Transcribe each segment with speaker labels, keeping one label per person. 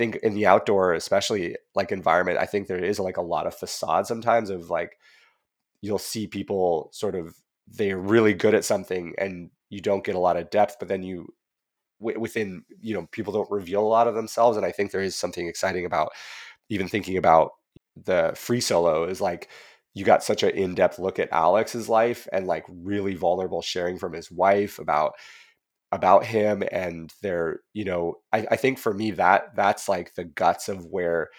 Speaker 1: think in the outdoor, especially like environment, I think there is like a lot of facade sometimes of like you'll see people sort of they're really good at something and you don't get a lot of depth, but then you within you know people don't reveal a lot of themselves, and I think there is something exciting about even thinking about the free solo is like you got such an in-depth look at Alex's life and like really vulnerable sharing from his wife about about him and their you know I, I think for me that that's like the guts of where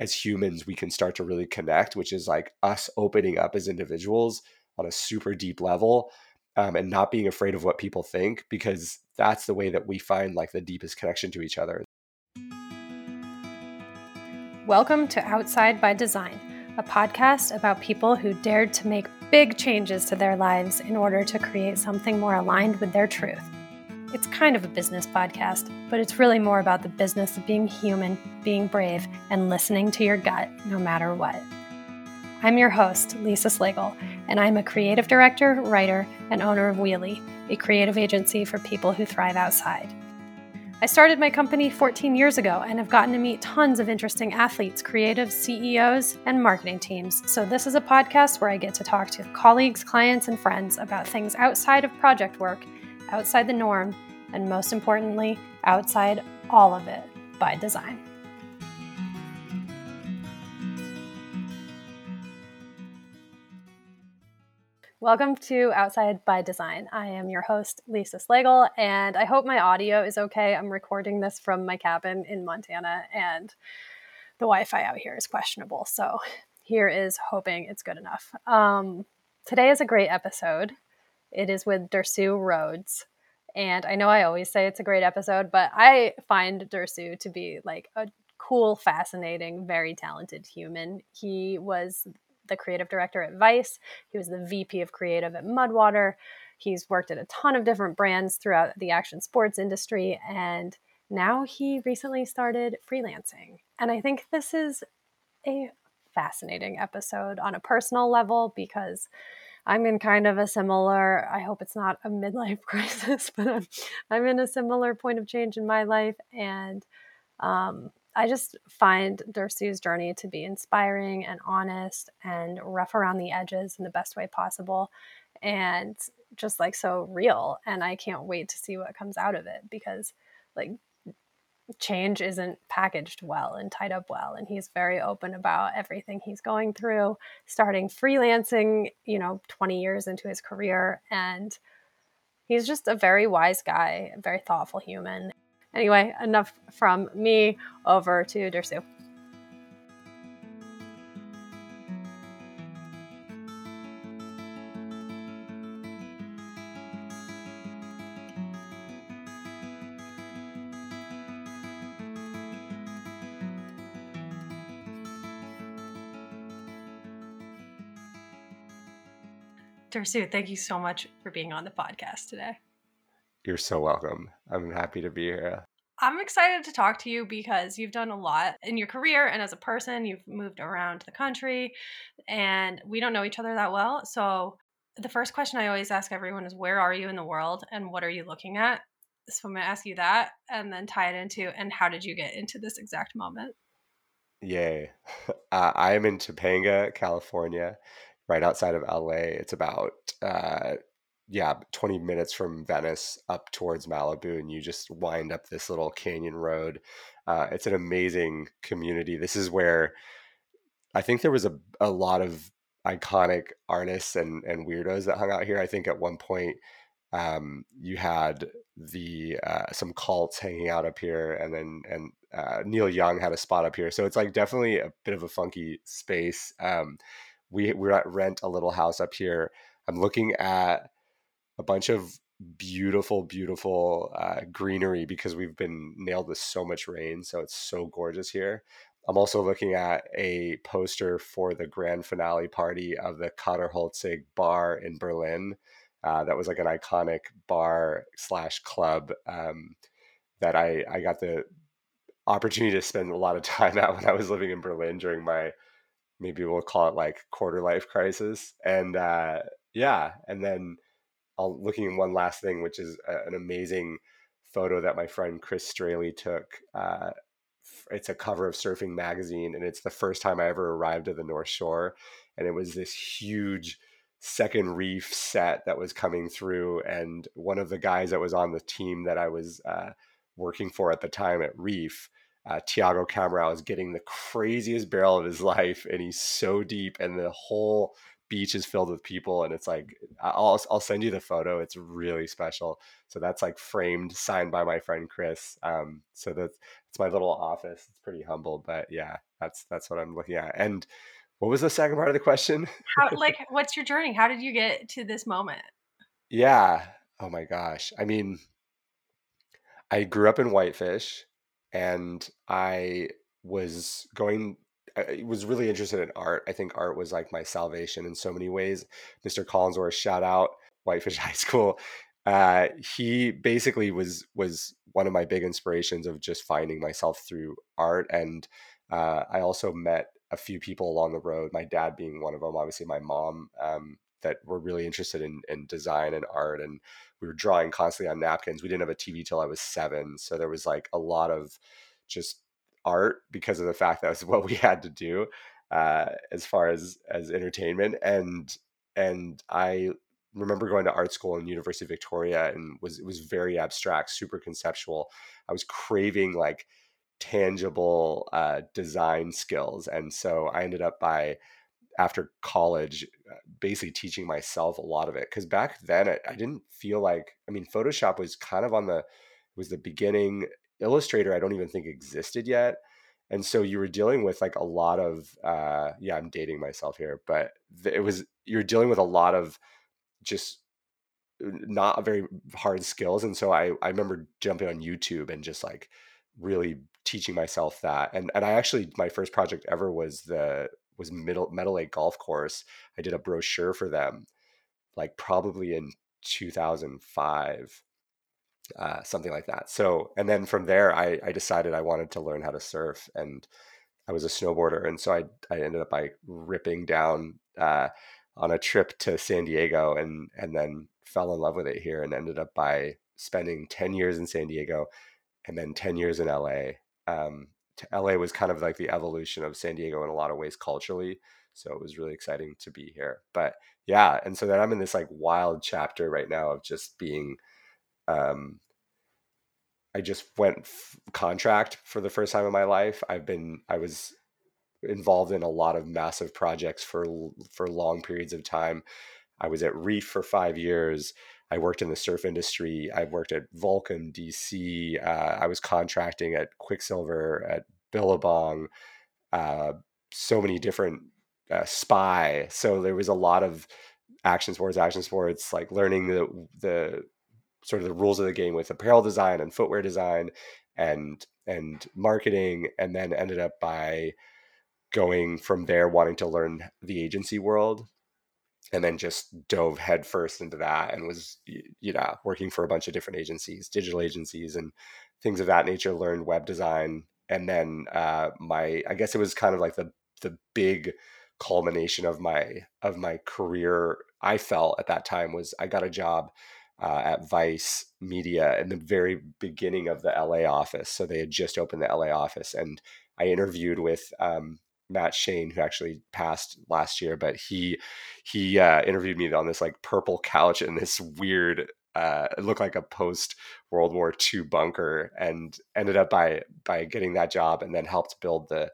Speaker 1: as humans we can start to really connect which is like us opening up as individuals on a super deep level um, and not being afraid of what people think because that's the way that we find like the deepest connection to each other.
Speaker 2: Welcome to outside by design a podcast about people who dared to make big changes to their lives in order to create something more aligned with their truth it's kind of a business podcast, but it's really more about the business of being human, being brave, and listening to your gut no matter what. I'm your host, Lisa Slagle, and I'm a creative director, writer, and owner of Wheelie, a creative agency for people who thrive outside. I started my company 14 years ago and have gotten to meet tons of interesting athletes, creatives, CEOs, and marketing teams. So, this is a podcast where I get to talk to colleagues, clients, and friends about things outside of project work outside the norm, and most importantly, outside all of it by design. Welcome to Outside by Design. I am your host, Lisa Slagle, and I hope my audio is okay. I'm recording this from my cabin in Montana, and the Wi Fi out here is questionable. So here is hoping it's good enough. Um, today is a great episode. It is with Dersu Rhodes. And I know I always say it's a great episode, but I find Dersu to be like a cool, fascinating, very talented human. He was the creative director at Vice, he was the VP of creative at Mudwater. He's worked at a ton of different brands throughout the action sports industry. And now he recently started freelancing. And I think this is a fascinating episode on a personal level because I'm in kind of a similar, I hope it's not a midlife crisis, but I'm, I'm in a similar point of change in my life. And um, I just find Dersu's journey to be inspiring and honest and rough around the edges in the best way possible and just like so real. And I can't wait to see what comes out of it because, like, change isn't packaged well and tied up well and he's very open about everything he's going through starting freelancing you know 20 years into his career and he's just a very wise guy a very thoughtful human. Anyway enough from me. Over to dersu Dersu, thank you so much for being on the podcast today.
Speaker 1: You're so welcome. I'm happy to be here.
Speaker 2: I'm excited to talk to you because you've done a lot in your career and as a person. You've moved around the country and we don't know each other that well. So, the first question I always ask everyone is Where are you in the world and what are you looking at? So, I'm going to ask you that and then tie it into and how did you get into this exact moment?
Speaker 1: Yay. Uh, I am in Topanga, California right outside of LA. It's about uh, yeah, 20 minutes from Venice up towards Malibu, and you just wind up this little canyon road. Uh, it's an amazing community. This is where I think there was a, a lot of iconic artists and, and weirdos that hung out here. I think at one point um, you had the uh, some cults hanging out up here, and then and uh, Neil Young had a spot up here. So it's like definitely a bit of a funky space. Um, we we're at rent a little house up here. I'm looking at a bunch of beautiful, beautiful uh, greenery because we've been nailed with so much rain. So it's so gorgeous here. I'm also looking at a poster for the grand finale party of the Kater Holzig bar in Berlin. Uh, that was like an iconic bar slash club um, that I, I got the opportunity to spend a lot of time at when I was living in Berlin during my maybe we'll call it like quarter life crisis. And uh, yeah, and then I'll looking at one last thing, which is a, an amazing photo that my friend Chris Straley took uh, it's a cover of Surfing Magazine, and it's the first time I ever arrived at the North Shore, and it was this huge second reef set that was coming through, and one of the guys that was on the team that I was uh, working for at the time at Reef. Uh, Tiago Cabral is getting the craziest barrel of his life, and he's so deep, and the whole beach is filled with people and it's like I'll I'll send you the photo. It's really special. So that's like framed, signed by my friend Chris. Um, so that's it's my little office. It's pretty humble, but yeah, that's that's what I'm looking at. And what was the second part of the question?
Speaker 2: How like what's your journey? How did you get to this moment?
Speaker 1: Yeah. Oh my gosh. I mean, I grew up in Whitefish and I was going I was really interested in art. I think art was like my salvation in so many ways. Mr. Collinsworth, shout out Whitefish High School. Uh, he basically was was one of my big inspirations of just finding myself through art. And uh, I also met a few people along the road. My dad being one of them. Obviously, my mom um, that were really interested in, in design and art, and we were drawing constantly on napkins. We didn't have a TV till I was seven, so there was like a lot of just art because of the fact that was what we had to do uh, as far as as entertainment and and I remember going to art school in University of Victoria and was it was very abstract, super conceptual. I was craving like tangible uh, design skills, and so I ended up by after college uh, basically teaching myself a lot of it because back then I, I, didn't feel like i mean photoshop was kind of on the was the beginning Illustrator, I don't even think existed yet. And so you were dealing with like a lot of, uh, yeah, I'm dating myself here, but it was, you're dealing with a lot of just not very hard skills. And so I, I remember jumping on YouTube and just like really teaching myself that. And, and I actually, my first project ever was the, was middle Meadow Lake golf course. I did a brochure for them, like probably in 2005 uh, something like that. So, and then from there, I, I decided I wanted to learn how to surf, and I was a snowboarder, and so I I ended up by ripping down uh, on a trip to San Diego, and and then fell in love with it here, and ended up by spending ten years in San Diego, and then ten years in LA. Um, LA was kind of like the evolution of San Diego in a lot of ways culturally. So it was really exciting to be here. But yeah, and so then I'm in this like wild chapter right now of just being um, I just went f- contract for the first time in my life. I've been I was involved in a lot of massive projects for for long periods of time. I was at Reef for five years. I worked in the surf industry. I worked at Volcom DC. Uh, I was contracting at Quiksilver, at Billabong, uh, so many different uh, Spy. So there was a lot of action sports, action sports, like learning the the sort of the rules of the game with apparel design and footwear design and and marketing and then ended up by going from there wanting to learn the agency world and then just dove headfirst into that and was you know working for a bunch of different agencies digital agencies and things of that nature learned web design and then uh, my i guess it was kind of like the the big culmination of my of my career i felt at that time was i got a job uh, at Vice Media in the very beginning of the LA office. So they had just opened the LA office, and I interviewed with um, Matt Shane, who actually passed last year, but he he uh, interviewed me on this like purple couch in this weird. Uh, it looked like a post World War II bunker, and ended up by by getting that job, and then helped build the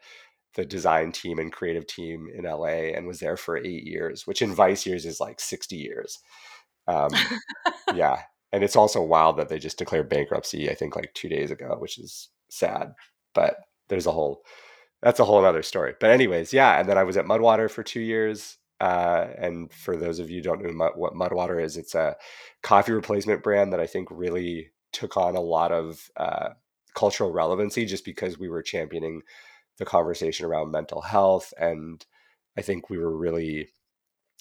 Speaker 1: the design team and creative team in LA, and was there for eight years, which in Vice years is like sixty years. Um, yeah, and it's also wild that they just declared bankruptcy. I think like two days ago, which is sad. But there's a whole that's a whole other story. But anyways, yeah. And then I was at Mudwater for two years. Uh, and for those of you who don't know what Mudwater is, it's a coffee replacement brand that I think really took on a lot of uh, cultural relevancy just because we were championing the conversation around mental health. And I think we were really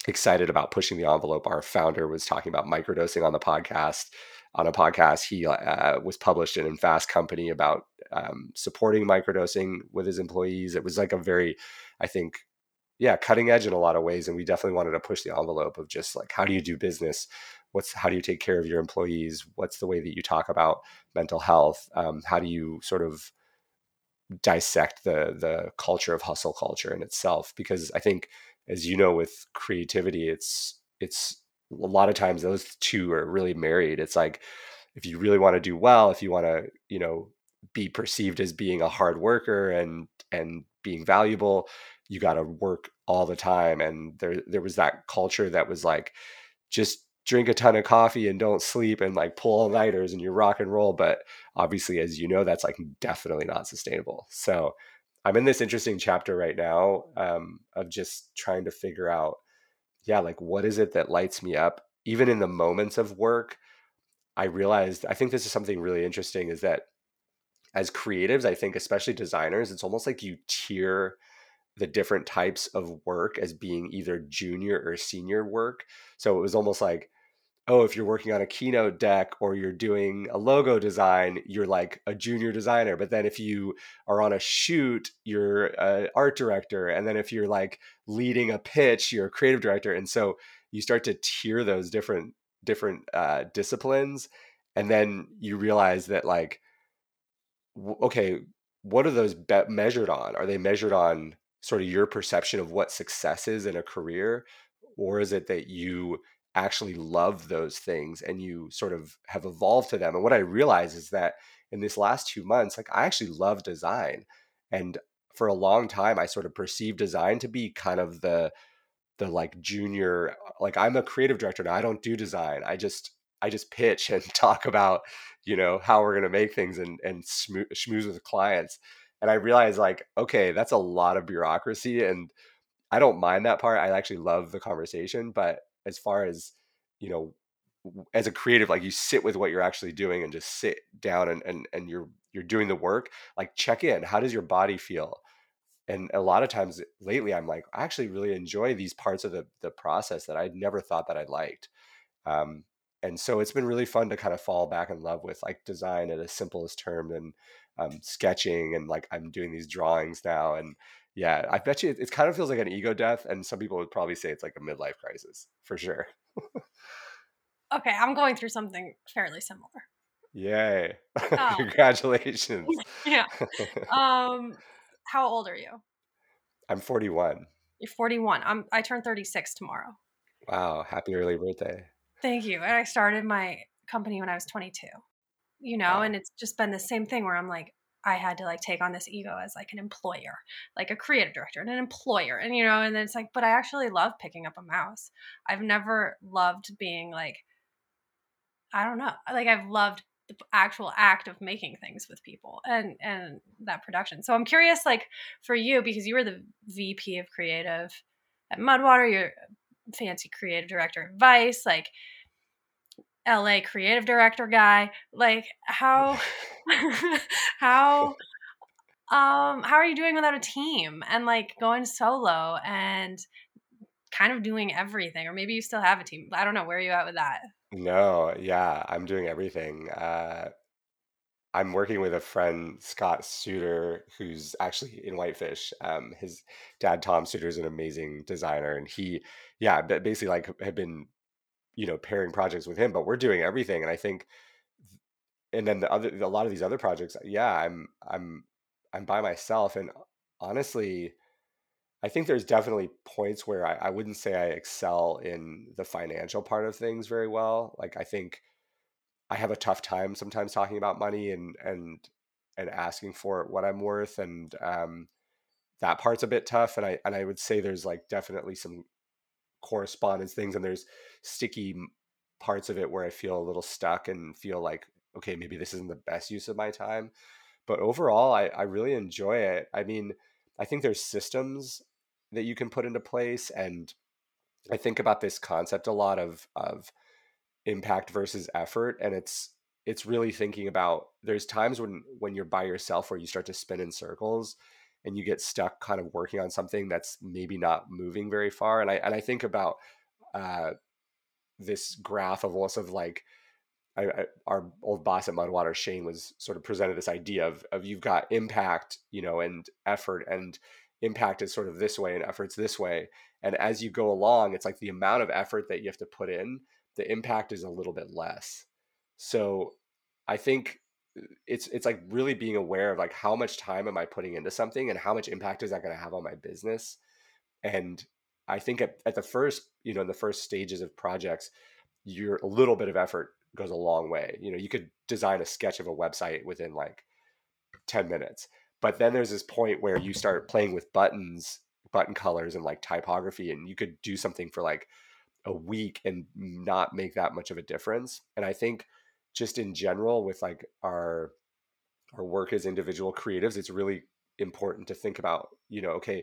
Speaker 1: excited about pushing the envelope. Our founder was talking about microdosing on the podcast. On a podcast, he uh, was published in Fast Company about um, supporting microdosing with his employees. It was like a very, I think, yeah, cutting edge in a lot of ways. And we definitely wanted to push the envelope of just like how do you do business? What's how do you take care of your employees? What's the way that you talk about mental health? Um, how do you sort of dissect the the culture of hustle culture in itself because I think as you know with creativity it's it's a lot of times those two are really married it's like if you really want to do well if you want to you know be perceived as being a hard worker and and being valuable you got to work all the time and there there was that culture that was like just drink a ton of coffee and don't sleep and like pull all nighters and you rock and roll but obviously as you know that's like definitely not sustainable. So i'm in this interesting chapter right now um, of just trying to figure out yeah like what is it that lights me up? Even in the moments of work i realized i think this is something really interesting is that as creatives i think especially designers it's almost like you tier the different types of work as being either junior or senior work. So it was almost like, oh, if you're working on a keynote deck or you're doing a logo design, you're like a junior designer. But then if you are on a shoot, you're an art director. And then if you're like leading a pitch, you're a creative director. And so you start to tier those different different uh, disciplines, and then you realize that like, okay, what are those be- measured on? Are they measured on sort of your perception of what success is in a career or is it that you actually love those things and you sort of have evolved to them and what i realize is that in this last two months like i actually love design and for a long time i sort of perceived design to be kind of the the like junior like i'm a creative director now i don't do design i just i just pitch and talk about you know how we're going to make things and and schmooze with clients and I realized like, okay, that's a lot of bureaucracy, and I don't mind that part. I actually love the conversation, but as far as you know, as a creative, like you sit with what you're actually doing and just sit down and and and you're you're doing the work. Like check in. How does your body feel? And a lot of times lately, I'm like, I actually really enjoy these parts of the the process that I never thought that I liked. Um, and so it's been really fun to kind of fall back in love with like design at a simplest term and um, sketching and like I'm doing these drawings now. And yeah, I bet you it, it kind of feels like an ego death. And some people would probably say it's like a midlife crisis for sure.
Speaker 2: okay, I'm going through something fairly similar.
Speaker 1: Yay. Um, Congratulations.
Speaker 2: yeah. Um, how old are you?
Speaker 1: I'm 41.
Speaker 2: You're 41. I'm I turn 36 tomorrow.
Speaker 1: Wow, happy early birthday.
Speaker 2: Thank you. And I started my company when I was 22 you know, wow. and it's just been the same thing where I'm like, I had to like take on this ego as like an employer, like a creative director and an employer. And you know, and then it's like, but I actually love picking up a mouse. I've never loved being like I don't know. Like I've loved the actual act of making things with people and and that production. So I'm curious like for you because you were the VP of creative at Mudwater, you're fancy creative director at Vice, like LA creative director guy. Like how how um how are you doing without a team and like going solo and kind of doing everything or maybe you still have a team. I don't know where are you at with that?
Speaker 1: No, yeah, I'm doing everything. Uh I'm working with a friend, Scott Suter, who's actually in Whitefish. Um, his dad, Tom Suter, is an amazing designer, and he, yeah, basically like have been you know pairing projects with him but we're doing everything and i think and then the other a lot of these other projects yeah i'm i'm i'm by myself and honestly i think there's definitely points where I, I wouldn't say i excel in the financial part of things very well like i think i have a tough time sometimes talking about money and and and asking for what i'm worth and um that part's a bit tough and i and i would say there's like definitely some correspondence things and there's sticky parts of it where I feel a little stuck and feel like, okay, maybe this isn't the best use of my time. But overall, I, I really enjoy it. I mean, I think there's systems that you can put into place. And I think about this concept a lot of, of impact versus effort. And it's, it's really thinking about there's times when when you're by yourself where you start to spin in circles and you get stuck kind of working on something that's maybe not moving very far and i and i think about uh, this graph of also of like I, I, our old boss at Mudwater, Shane, was sort of presented this idea of of you've got impact, you know, and effort, and impact is sort of this way, and effort's this way. And as you go along, it's like the amount of effort that you have to put in, the impact is a little bit less. So, I think it's it's like really being aware of like how much time am I putting into something and how much impact is that going to have on my business. And I think at, at the first, you know, in the first stages of projects, your a little bit of effort goes a long way. You know, you could design a sketch of a website within like 10 minutes. But then there's this point where you start playing with buttons, button colors and like typography and you could do something for like a week and not make that much of a difference. And I think just in general with like our our work as individual creatives, it's really important to think about, you know, okay,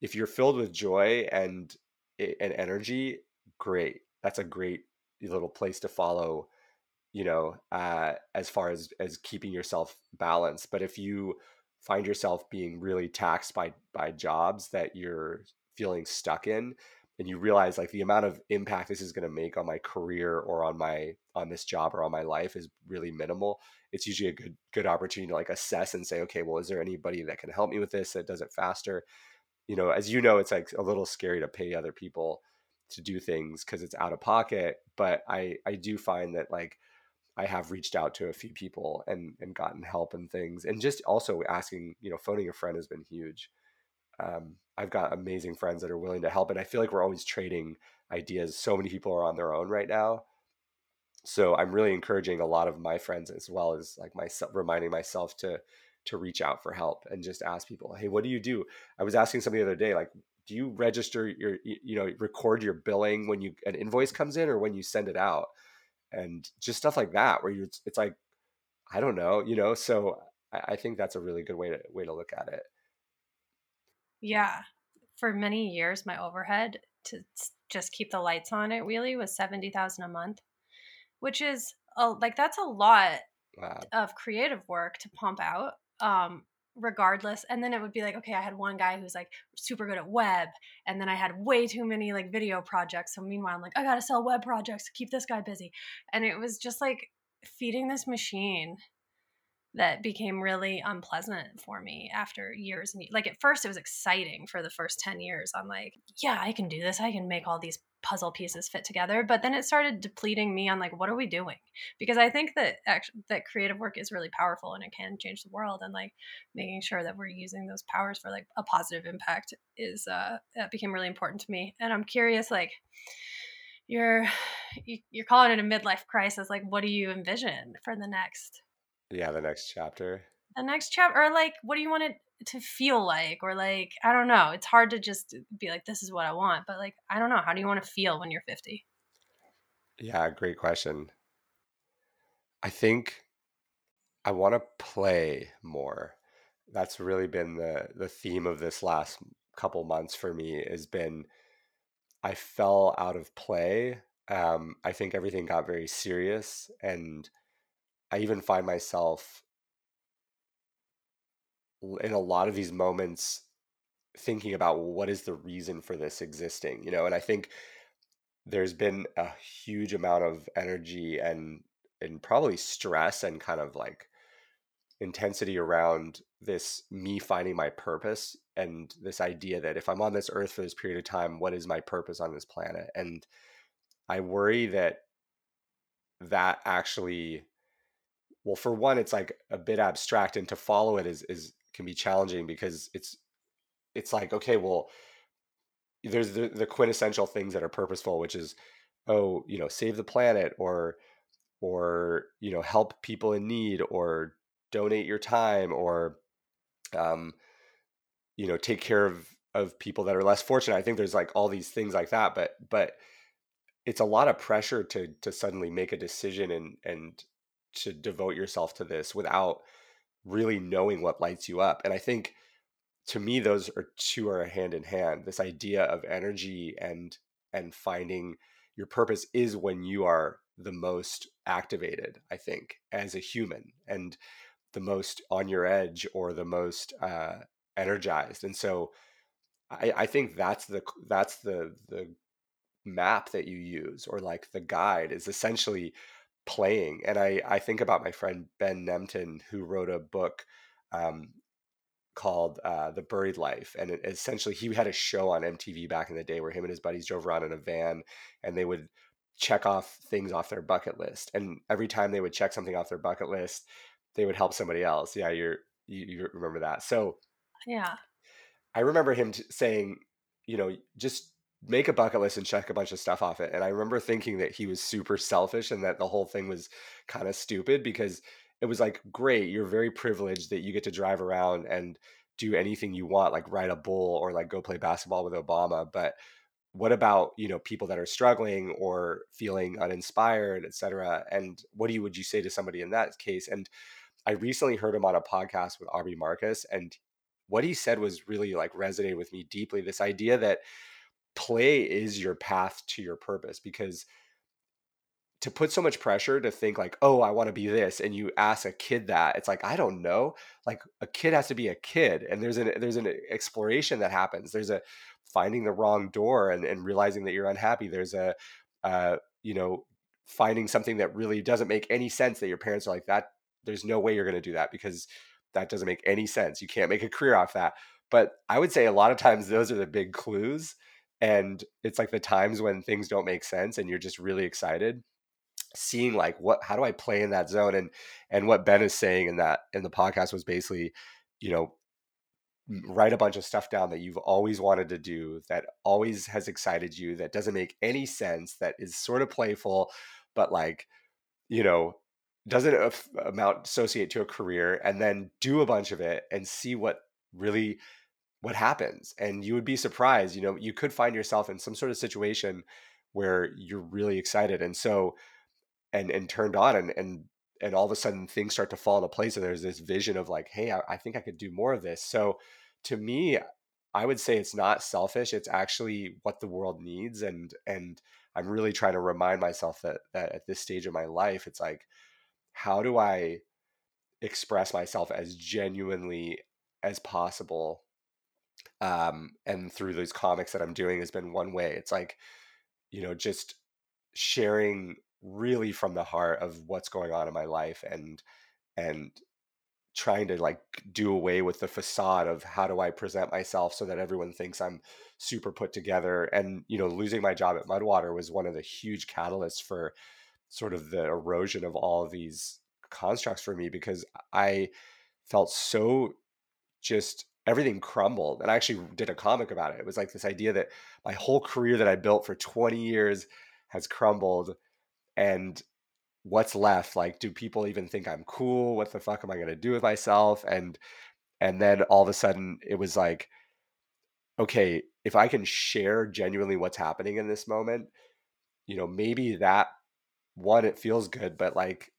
Speaker 1: if you're filled with joy and and energy, great. That's a great little place to follow, you know, uh, as far as as keeping yourself balanced. But if you find yourself being really taxed by by jobs that you're feeling stuck in, and you realize like the amount of impact this is going to make on my career or on my on this job or on my life is really minimal it's usually a good good opportunity to like assess and say okay well is there anybody that can help me with this that does it faster? You know as you know it's like a little scary to pay other people to do things because it's out of pocket but i i do find that like i have reached out to a few people and and gotten help and things and just also asking you know phoning a friend has been huge um, I've got amazing friends that are willing to help, and I feel like we're always trading ideas. So many people are on their own right now, so I'm really encouraging a lot of my friends as well as like myself, reminding myself to to reach out for help and just ask people, hey, what do you do? I was asking somebody the other day, like, do you register your, you know, record your billing when you an invoice comes in or when you send it out, and just stuff like that, where you it's like, I don't know, you know. So I, I think that's a really good way to way to look at it.
Speaker 2: Yeah. For many years, my overhead to just keep the lights on at Wheelie was 70,000 a month, which is a, like, that's a lot wow. of creative work to pump out. Um, regardless and then it would be like okay i had one guy who's like super good at web and then i had way too many like video projects so meanwhile i'm like i gotta sell web projects to keep this guy busy and it was just like feeding this machine that became really unpleasant for me after years and like at first it was exciting for the first 10 years. I'm like yeah i can do this. I can make all these puzzle pieces fit together. But then it started depleting me on like what are we doing? Because i think that actually that creative work is really powerful and it can change the world and like making sure that we're using those powers for like a positive impact is uh that became really important to me. And i'm curious like you're you're calling it a midlife crisis. Like what do you envision for the next
Speaker 1: yeah, the next chapter.
Speaker 2: The next chapter, or like, what do you want it to feel like? Or like, I don't know. It's hard to just be like, this is what I want. But like, I don't know. How do you want to feel when you're 50?
Speaker 1: Yeah, great question. I think I want to play more. That's really been the the theme of this last couple months for me has been I fell out of play. Um, I think everything got very serious and I even find myself in a lot of these moments thinking about what is the reason for this existing, you know, and I think there's been a huge amount of energy and and probably stress and kind of like intensity around this me finding my purpose and this idea that if I'm on this earth for this period of time, what is my purpose on this planet? And I worry that that actually well for one it's like a bit abstract and to follow it is is can be challenging because it's it's like okay well there's the, the quintessential things that are purposeful which is oh you know save the planet or or you know help people in need or donate your time or um you know take care of of people that are less fortunate. I think there's like all these things like that but but it's a lot of pressure to to suddenly make a decision and and to devote yourself to this without really knowing what lights you up. And I think to me those are two are hand in hand. This idea of energy and and finding your purpose is when you are the most activated, I think, as a human and the most on your edge or the most uh, energized. And so I, I think that's the that's the the map that you use or like the guide is essentially playing. And I, I think about my friend Ben Nemtin, who wrote a book um, called uh, The Buried Life. And essentially, he had a show on MTV back in the day where him and his buddies drove around in a van and they would check off things off their bucket list. And every time they would check something off their bucket list, they would help somebody else. Yeah, you're you, you remember that. So
Speaker 2: Yeah.
Speaker 1: I remember him t- saying, you know, just make a bucket list and check a bunch of stuff off it. And I remember thinking that he was super selfish and that the whole thing was kind of stupid because it was like, great, you're very privileged that you get to drive around and do anything you want, like ride a bull or like go play basketball with Obama. But what about you know people that are struggling or feeling uninspired, et cetera? And what do you would you say to somebody in that case? And I recently heard him on a podcast with Aubrey Marcus, and what he said was really like resonated with me deeply. This idea that play is your path to your purpose because to put so much pressure to think like oh i want to be this and you ask a kid that it's like i don't know like a kid has to be a kid and there's an there's an exploration that happens. There's a finding the wrong door and, and realizing that you're unhappy. There's a uh, you know finding something that really doesn't make any sense that your parents are like that there's no way you're going to do that because that doesn't make any sense. You can't make a career off that. But i would say a lot of times those are the big clues and it's like the times when things don't make sense and you're just really excited seeing like what how do I play in that zone? And and what Ben is saying in that in the podcast was basically you know write a bunch of stuff down that you've always wanted to do that always has excited you that doesn't make any sense that is sort of playful but like you know doesn't amount associate to a career and then do a bunch of it and see what really what happens and you would be surprised you know you could find yourself in some sort of situation where you're really excited and so and and turned on and and and all of a sudden things start to fall into place and there's this vision of like hey I, I think i could do more of this. So to me i would say it's not selfish it's actually what the world needs and and i'm really trying to remind myself that that at this stage of my life it's like how do i express myself as genuinely as possible um and through those comics that i'm doing has been one way. It's like you know just sharing really from the heart of what's going on in my life and and trying to like do away with the facade of how do I present myself so that everyone thinks I'm super put together. And you know losing my job at Mudwater was one of the huge catalysts for sort of the erosion of all of these constructs for me because I felt so just everything crumbled and I actually did a comic about it. It was like this idea that my whole career that I built for 20 years has crumbled and what's left? Like do people even think i'm cool? What the fuck am i to do with myself? And and then all of a sudden it was like okay if i can share genuinely what's happening in this moment you know maybe that one it feels good but like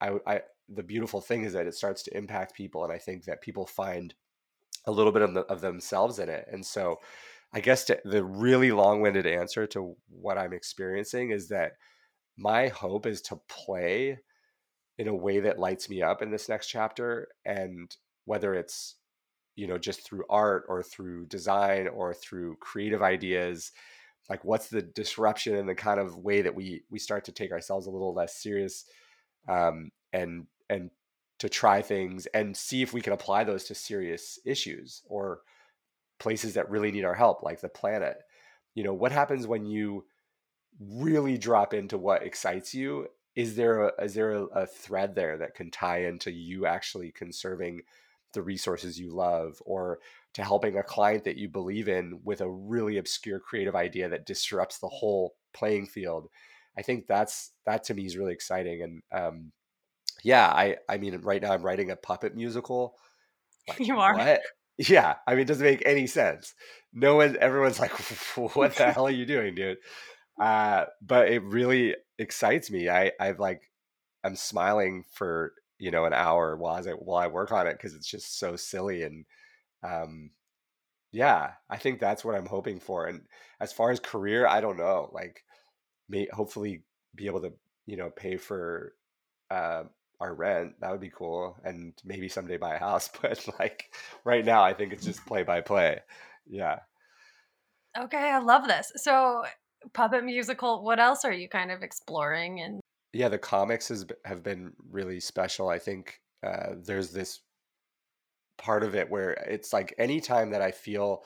Speaker 1: i i the beautiful thing is that it starts to impact people and i think that people find a little bit of, the, of themselves in it and so i guess to, the really long-winded answer to what i'm experiencing is that my hope is to play in a way that lights me up in this next chapter and whether it's you know just through art or through design or through creative ideas like what's the disruption and the kind of way that we we start to take ourselves a little less serious um, and and to try things and see if we can apply those to serious issues or places that really need our help like the planet. You know what happens when you really drop into what excites you? Is there a, is there a, a, thread there that can tie into you actually conserving the resources you love or to helping a client that you believe in with a really obscure creative idea that disrupts the whole playing field? I think that's that to me is really exciting and um, yeah i i mean right now i'm writing a puppet musical
Speaker 2: like, you are
Speaker 1: what yeah i mean it doesn't make any sense no one everyone's like what the hell are you doing dude uh, but it really excites me. I I've like I'm smiling for you know an hour while I while I work on it because it's just so silly and um, yeah, I think that's what I'm hoping for. And as far as career, I don't know. Like, may hopefully be able to you know pay for uh, our rent. That would be cool, and maybe someday buy a house. But like right now, I think it's just play by play. Yeah.
Speaker 2: Okay, I love this. So puppet musical. What else are you kind of exploring? And
Speaker 1: yeah, the comics has have been really special. I think uh, there's this part of it where it's like anytime that I feel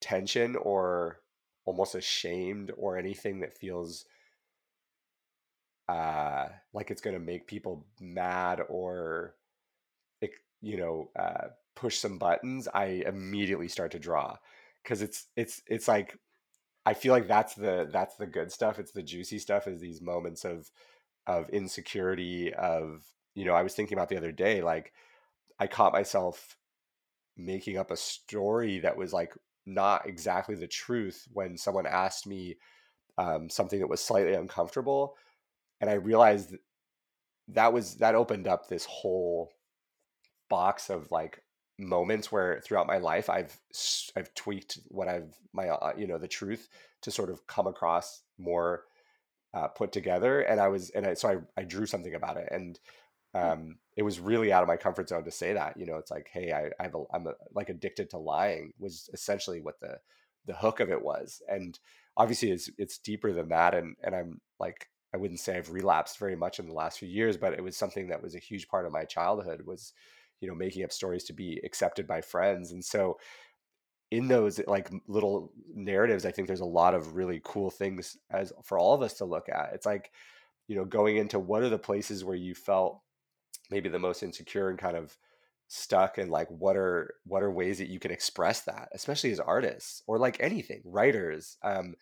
Speaker 1: tension or almost ashamed or anything that feels uh, like it's going to make people mad or it, you know, uh, push some buttons, I immediately start to draw because it's it's it's like I feel like that's the that's the good stuff. It's the juicy stuff. Is these moments of of insecurity of you know I was thinking about the other day like I caught myself making up a story that was like not exactly the truth when someone asked me um, something that was slightly uncomfortable and I realized that was that opened up this whole box of like moments where throughout my life I've I've tweaked what I've my uh, you know the truth to sort of come across more uh, put together and I was and I, so I, I drew something about it and hmm. um, it was really out of my comfort zone to say that you know it's like hey I, I have a, I'm a, like addicted to lying was essentially what the the hook of it was and obviously it's it's deeper than that and and I'm like I wouldn't say I've relapsed very much in the last few years but it was something that was a huge part of my childhood was you know making up stories to be accepted by friends and so in those like little narratives i think there's a lot of really cool things as for all of us to look at. It's like you know going into what are the places where you felt maybe the most insecure and kind of stuck and like what are what are ways that you can express that especially as artists or like anything writers um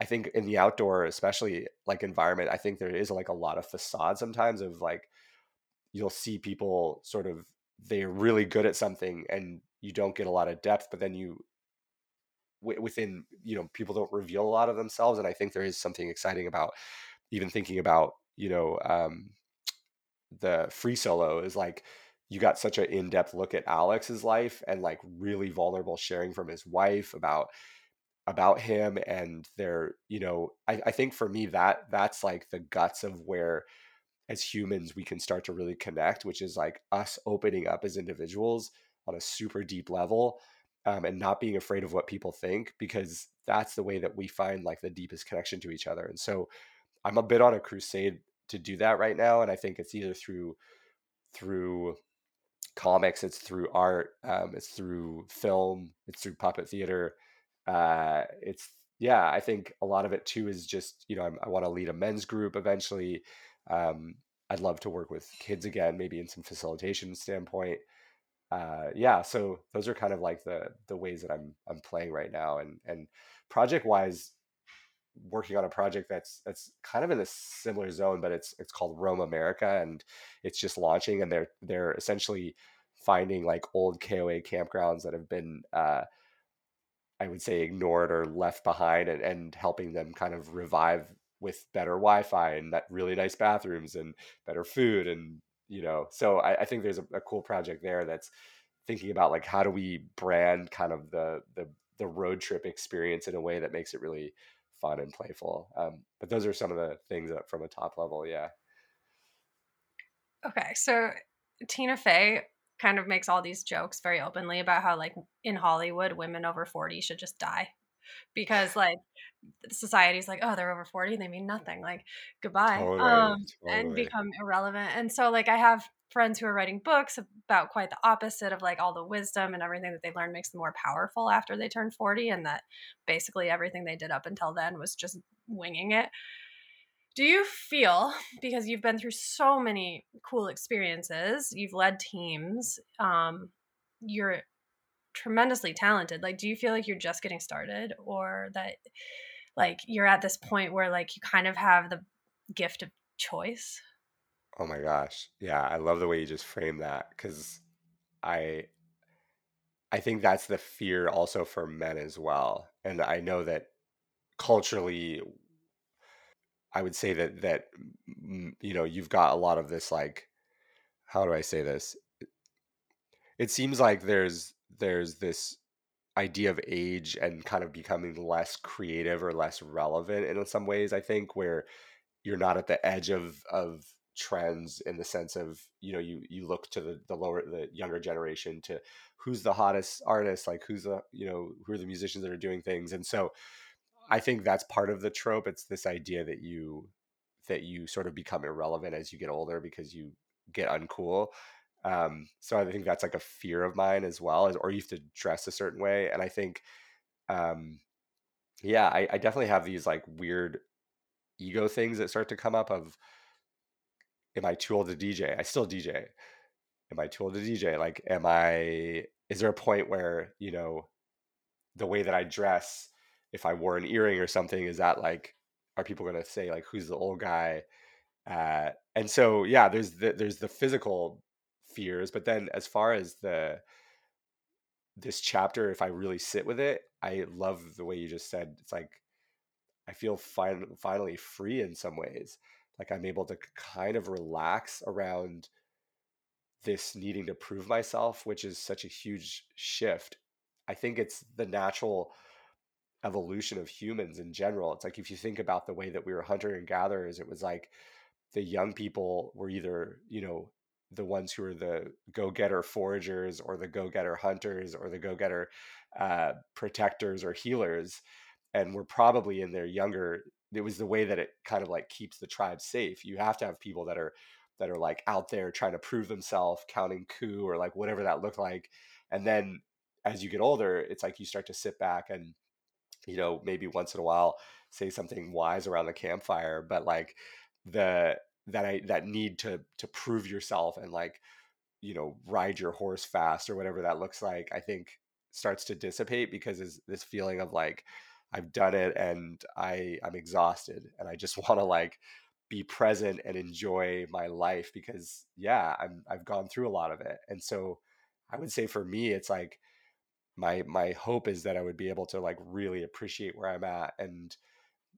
Speaker 1: i think in the outdoor especially like environment i think there is like a lot of facade sometimes of like you'll see people sort of they're really good at something and you don't get a lot of depth but then you within you know people don't reveal a lot of themselves and i think there is something exciting about even thinking about you know um, the free solo is like you got such an in-depth look at alex's life and like really vulnerable sharing from his wife about about him and their you know I, I think for me that that's like the guts of where as humans we can start to really connect which is like us opening up as individuals on a super deep level um, and not being afraid of what people think because that's the way that we find like the deepest connection to each other and so i'm a bit on a crusade to do that right now and i think it's either through through comics it's through art um, it's through film it's through puppet theater uh, it's yeah i think a lot of it too is just you know I'm, i want to lead a men's group eventually um, I'd love to work with kids again, maybe in some facilitation standpoint. Uh, yeah, so those are kind of like the the ways that I'm I'm playing right now, and and project wise, working on a project that's that's kind of in a similar zone, but it's it's called Roam America, and it's just launching, and they're they're essentially finding like old KOA campgrounds that have been uh, I would say ignored or left behind, and, and helping them kind of revive with better Wi-Fi and that really nice bathrooms and better food and you know so I, I think there's a, a, cool project there that's thinking about like how do we brand kind of the the the road trip experience in a way that makes it really fun and playful um, but those are some of the things that from a top level yeah.
Speaker 2: Okay so tina fey kind of makes all these jokes very openly about how like in hollywood women over 40 should just die because like society's like oh they're over 40 they mean nothing like goodbye totally, um, totally. and become irrelevant and so like i have friends who are writing books about quite the opposite of like all the wisdom and everything that they learned makes them more powerful after they turn 40 and that basically everything they did up until then was just winging it do you feel because you've been through so many cool experiences you've led teams um, you're tremendously talented like do you feel like you're just getting started or that like you're at this point where like you kind of have the gift of choice?
Speaker 1: Oh my gosh. Yeah i love the way you just frame that because i i think that's the fear also for men as well and i know that culturally i would say that that you know you've got a lot of this like how do i say this? It seems like there's there's this idea of age and kind of becoming less creative or less relevant in some ways i think where you're not at the edge of of trends in the sense of you know you you look to the the lower the younger generation to who's the hottest artist like who's the you know who are the musicians that are doing things. And so i think that's part of the trope it's this idea that you that you sort of become irrelevant as you get older because you get uncool um, so I think that's like a fear of mine as well, is, or you have to dress a certain way. And I think, um, yeah, I, I definitely have these like weird ego things that start to come up of, am I too old to DJ? I still DJ. am I too old to DJ? Like, am I? Is there a point where you know the way that I dress, if I wore an earring or something, is that like, are people gonna say like, who's the old guy? Uh, and so yeah, there's the there's the physical fears, but then as far as the this chapter, if I really sit with it, I love the way you just said. It's like I feel fin- finally free in some ways. Like I'm able to kind of relax around this needing to prove myself, which is such a huge shift. I think it's the natural evolution of humans in general. It's like if you think about the way that we were hunter and gatherers, it was like the young people were either, you know, the ones who are the go-getter foragers or the go-getter hunters or the go-getter uh, protectors or healers and we're probably in their younger it was the way that it kind of like keeps the tribe safe you have to have people that are that are like out there trying to prove themselves counting coup or like whatever that looked like and then as you get older it's like you start to sit back and you know maybe once in a while say something wise around the campfire but like the that i that need to to prove yourself and like you know ride your horse fast or whatever that looks like i think starts to dissipate because is this feeling of like I've done it and I I'm exhausted and I just want to like be present and enjoy my life because yeah, I'm I've gone through a lot of it. And so I would say for me it's like my my hope is that I would be able to like really appreciate where I'm at and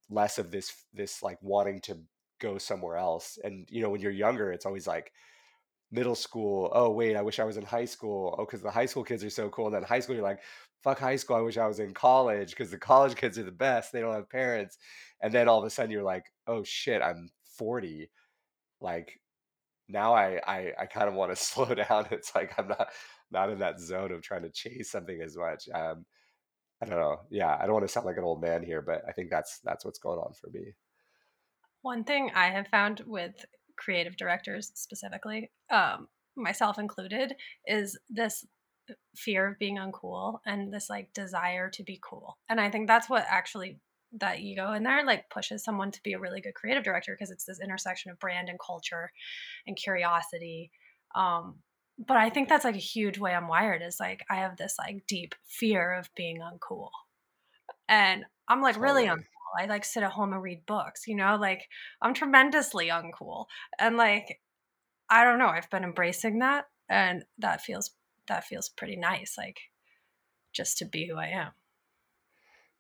Speaker 1: less of this this like wanting to go somewhere else. And you know, when you're younger, it's always like middle school. Oh wait, I wish I was in high school. Oh, because the high school kids are so cool. And then high school, you're like, fuck high school. I wish I was in college because the college kids are the best. They don't have parents. And then all of a sudden, you're like, oh shit, I'm 40. Like now, I I, I kind of want to slow down. It's like I'm not not in that zone of trying to chase something as much. Um, I don't know. Yeah, I don't want to sound like an old man here, but I think that's that's what's going on for me.
Speaker 2: One thing I have found with creative directors specifically, um, myself included, is this fear of being uncool and this like desire to be cool. And I think that's what actually that ego in there like pushes someone to be a really good creative director because it's this intersection of brand and culture and curiosity. Um, but I think that's like a huge way I'm wired is like I have this like deep fear of being uncool. And I'm like totally. really uncool. I like sit at home and read books, you know, like I'm tremendously uncool. And like, I don't know, I've been embracing that and that feels, that feels pretty nice. Like just to be who I am.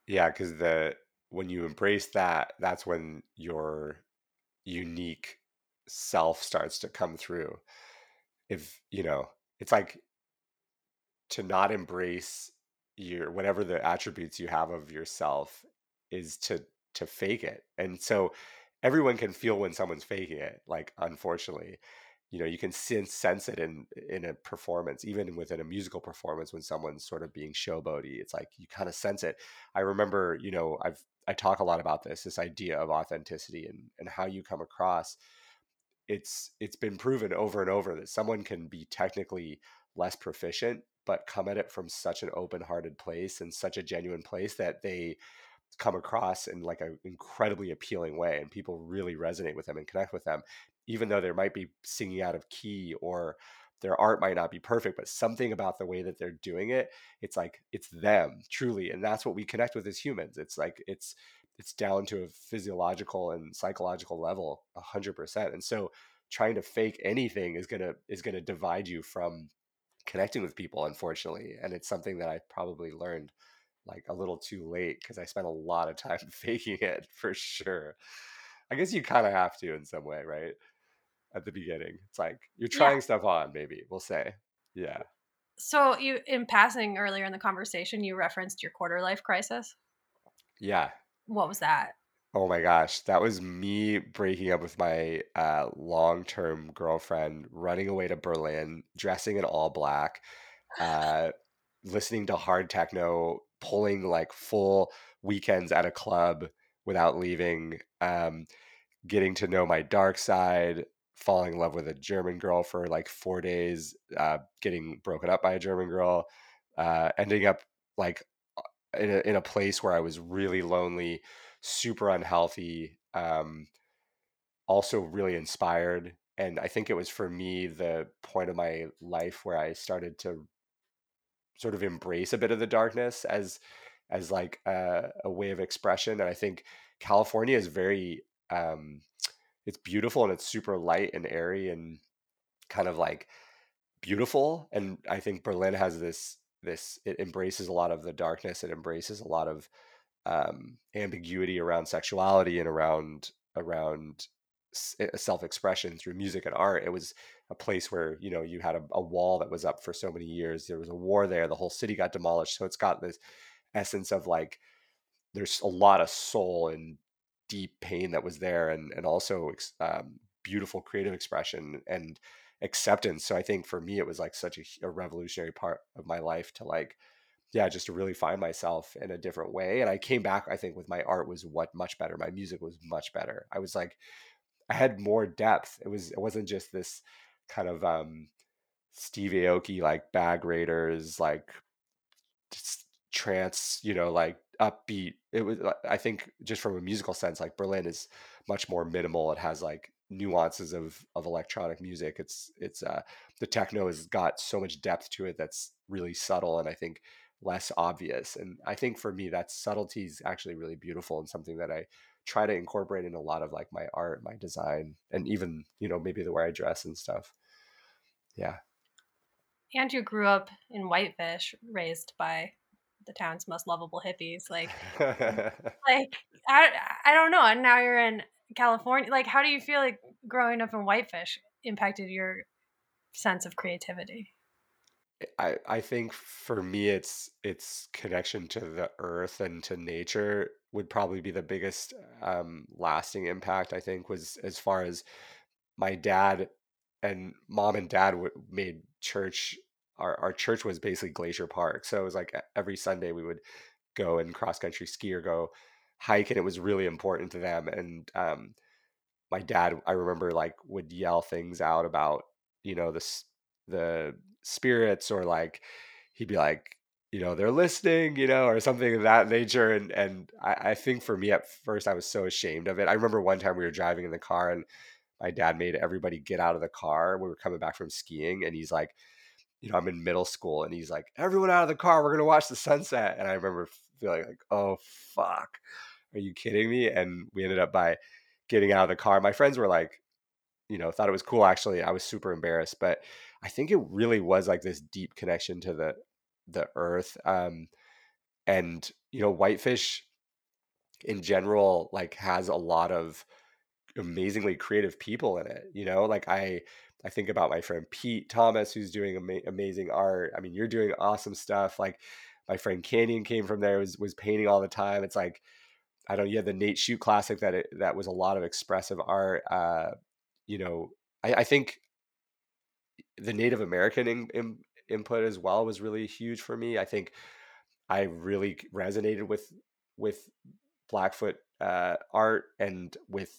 Speaker 1: Yeah. Cause the, when you embrace that, that's when your unique self starts to come through. If, you know, it's like to not embrace your whatever the attributes you have of yourself is to to fake it. And so everyone can feel when someone's faking it. Like unfortunately, you know, you can sense sense it in in a performance, even within a musical performance when someone's sort of being showboaty. It's like you kind of sense it. I remember, you know, I've I talk a lot about this, this idea of authenticity and and how you come across. It's it's been proven over and over that someone can be technically less proficient but come at it from such an open-hearted place and such a genuine place that they come across in like an incredibly appealing way and people really resonate with them and connect with them even though they might be singing out of key or their art might not be perfect but something about the way that they're doing it it's like it's them truly and that's what we connect with as humans. It's like it's it's down to a physiological and psychological level 100% and so trying to fake anything is going to is going to divide you from connecting with people unfortunately and it's something that i probably learned like a little too late because I spent a lot of time faking it for sure. I guess you kind of have to in some way, right? At the beginning, it's like you're trying yeah. stuff on, maybe we'll say, yeah.
Speaker 2: So you, in passing earlier in the conversation, you referenced your quarter life crisis.
Speaker 1: Yeah.
Speaker 2: What was that?
Speaker 1: Oh my gosh, that was me breaking up with my uh, long-term girlfriend, running away to Berlin, dressing in all black, uh, listening to hard techno, pulling like full weekends at a club without leaving, um, getting to know my dark side, falling in love with a German girl for like four days, uh, getting broken up by a German girl, uh, ending up like in a, in a place where I was really lonely, super unhealthy, um, also really inspired. and I think it was for me the point of my life where I started to sort of embrace a bit of the darkness as as like a, a way of expression. And I think California is very um, it's beautiful and it's super light and airy and kind of like beautiful. And I think Berlin has this this it embraces a lot of the darkness. It embraces a lot of um, ambiguity around sexuality and around around eh, self-expression through music and art. It was a place where you know you had a, a, wall that was up for so many years. There was a war there. The whole city got demolished. So it's got this essence of like there's a lot of soul and deep pain that was there, and and also um, beautiful creative expression and acceptance. So I think for me, it was like such a, a revolutionary part of my life to like yeah, just to really find myself in a different way. And I came back, I think, with my art was what much better. My music was much better. I was like, I had more depth. It was, it wasn't just this kind of um Steve Aoki like bag raiders, like trance, you know, like upbeat. It was, I think, just from a musical sense, like Berlin is much more minimal. It has like nuances of of electronic music. It's it's uh the techno has got so much depth to it that's really subtle, and I think less obvious. And I think for me, that subtlety is actually really beautiful and something that I try to incorporate in a lot of like my art, my design, and even, you know, maybe the way I dress and stuff. Yeah.
Speaker 2: And you grew up in Whitefish, raised by the town's most lovable hippies. Like, like I, I don't know. And now you're in California. Like, how do you feel like growing up in Whitefish impacted your sense of creativity?
Speaker 1: I, I think for me it's it's connection to the earth and to nature would probably be the biggest um, lasting impact I think was as far as my dad and mom and dad w- made church our, our church was basically Glacier Park so it was like every Sunday we would go and cross country ski or go hike and it was really important to them and um, my dad I remember like would yell things out about you know this the spirits or like he'd be like you know they're listening you know or something of that nature and and I, I think for me at first i was so ashamed of it. I remember one time we were driving in the car and my dad made everybody get out of the car we were coming back from skiing and he's like you know i'm in middle school and he's like everyone out of the car we're going to watch the sunset and i remember feeling like oh fuck are you kidding me and we ended up by getting out of the car my friends were like you know thought it was cool actually i was super embarrassed but I think it really was like this deep connection to the the earth. Um, and you know, whitefish in general like has a lot of amazingly creative people in it. You know, like I I think about my friend Pete Thomas who's doing ama- amazing art. I mean, you're doing awesome stuff. Like my friend Canyon came from there was was painting all the time. It's like I don't. Had the Nate Shoot classic that it, that was a lot of expressive art. Uh, you know, I, I think the Native American in, in, input as well was really huge for me. I think I really resonated with with Blackfoot uh, art and with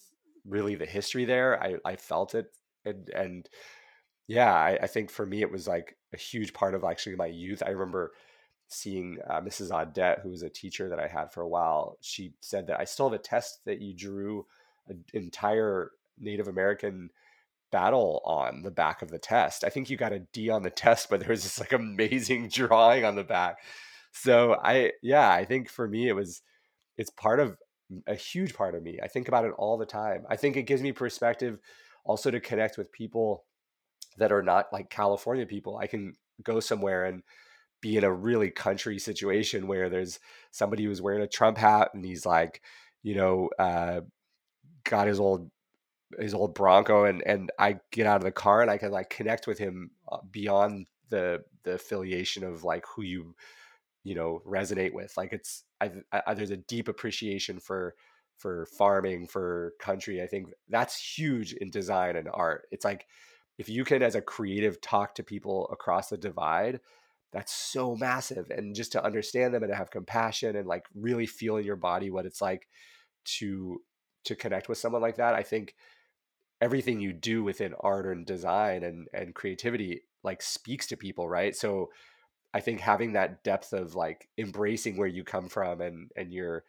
Speaker 1: really the history there. I, I felt it and and yeah, I, I think for me it was like a huge part of actually my youth. I remember seeing uh, Mrs. Audette, who was a teacher that I had for a while. She said that I still have a test that you drew an entire Native American battle on the back of the test. I think you got a D on the test, but there was this like amazing drawing on the back. So I yeah, I think for me it was it's part of a huge part of me. I think about it all the time. I think it gives me perspective also to connect with people that are not like California people. I can go somewhere and be in a really country situation where there's somebody who's wearing a Trump hat and he's like, you know, uh, got his old his old Bronco, and and I get out of the car and I can like connect with him uh, beyond the the affiliation of like who you you know resonate with. Like it's I, I, there's a deep appreciation for for farming for country. I think that's huge in design and art. It's like if you can as a creative talk to people across the divide that's so massive and just to understand them and to have compassion and like really feel in your body what it's like to to connect with someone like that i think everything you do within art and design and and creativity like speaks to people right so i think having that depth of like embracing where you come from and and your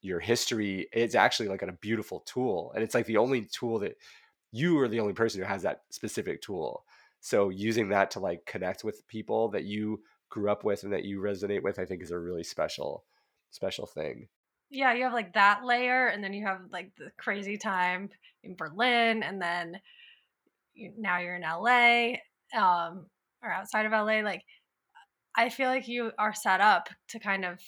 Speaker 1: your history it's actually like a beautiful tool and it's like the only tool that you are the only person who has that specific tool. So using that to like connect with people that you grew up with and that you resonate with, I think is a really special, special thing.
Speaker 2: Yeah, you have like that layer, and then you have like the crazy time in Berlin, and then now you're in LA, um, or outside of LA. Like, I feel like you are set up to kind of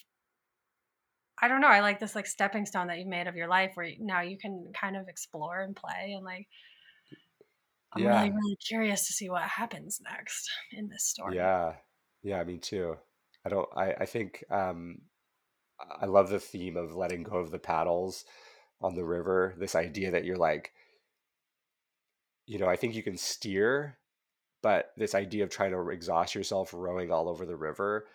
Speaker 2: I don't know. I like this like stepping stone that you've made of your life where now you can kind of explore and play and like I'm yeah. really really curious to see what happens next in this story.
Speaker 1: Yeah. Yeah, me too. I don't I I think um I love the theme of letting go of the paddles on the river. This idea that you're like you know, I think you can steer, but this idea of trying to exhaust yourself rowing all over the river